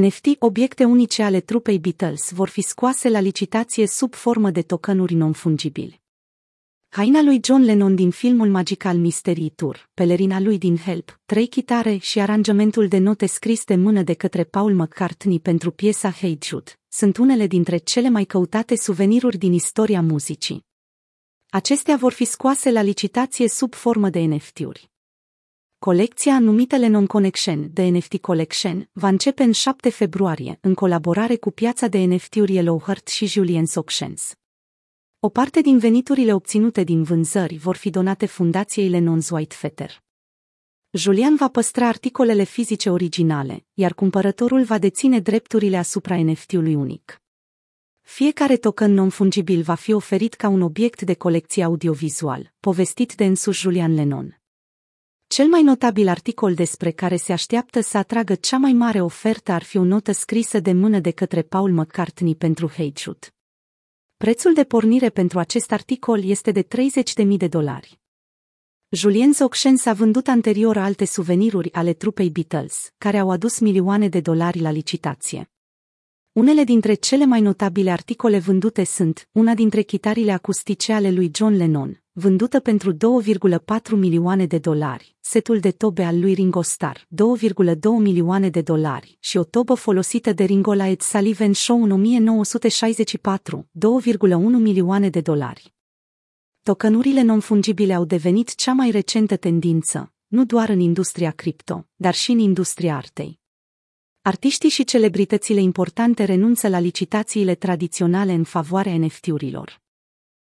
NFT, obiecte unice ale trupei Beatles, vor fi scoase la licitație sub formă de tokenuri non-fungibili. Haina lui John Lennon din filmul Magical Mystery Tour, pelerina lui din Help, trei chitare și aranjamentul de note scris de mână de către Paul McCartney pentru piesa Hey Jude, sunt unele dintre cele mai căutate suveniruri din istoria muzicii. Acestea vor fi scoase la licitație sub formă de NFT-uri. Colecția numită Lennon Connection, de NFT Collection, va începe în 7 februarie, în colaborare cu piața de NFT-uri Yellowheart și Julian Auctions. O parte din veniturile obținute din vânzări vor fi donate fundației Lennon's White Fetter. Julian va păstra articolele fizice originale, iar cumpărătorul va deține drepturile asupra NFT-ului unic. Fiecare token non-fungibil va fi oferit ca un obiect de colecție audiovizual, povestit de însuși Julian Lennon. Cel mai notabil articol despre care se așteaptă să atragă cea mai mare ofertă ar fi o notă scrisă de mână de către Paul McCartney pentru Hey Jude. Prețul de pornire pentru acest articol este de 30.000 de dolari. Julien Auctions a vândut anterior alte suveniruri ale trupei Beatles, care au adus milioane de dolari la licitație. Unele dintre cele mai notabile articole vândute sunt una dintre chitarile acustice ale lui John Lennon, vândută pentru 2,4 milioane de dolari, setul de tobe al lui Ringo Starr, 2,2 milioane de dolari și o tobă folosită de Ringo la Ed Sullivan Show în 1964, 2,1 milioane de dolari. Tokenurile non-fungibile au devenit cea mai recentă tendință, nu doar în industria cripto, dar și în industria artei. Artiștii și celebritățile importante renunță la licitațiile tradiționale în favoarea NFT-urilor.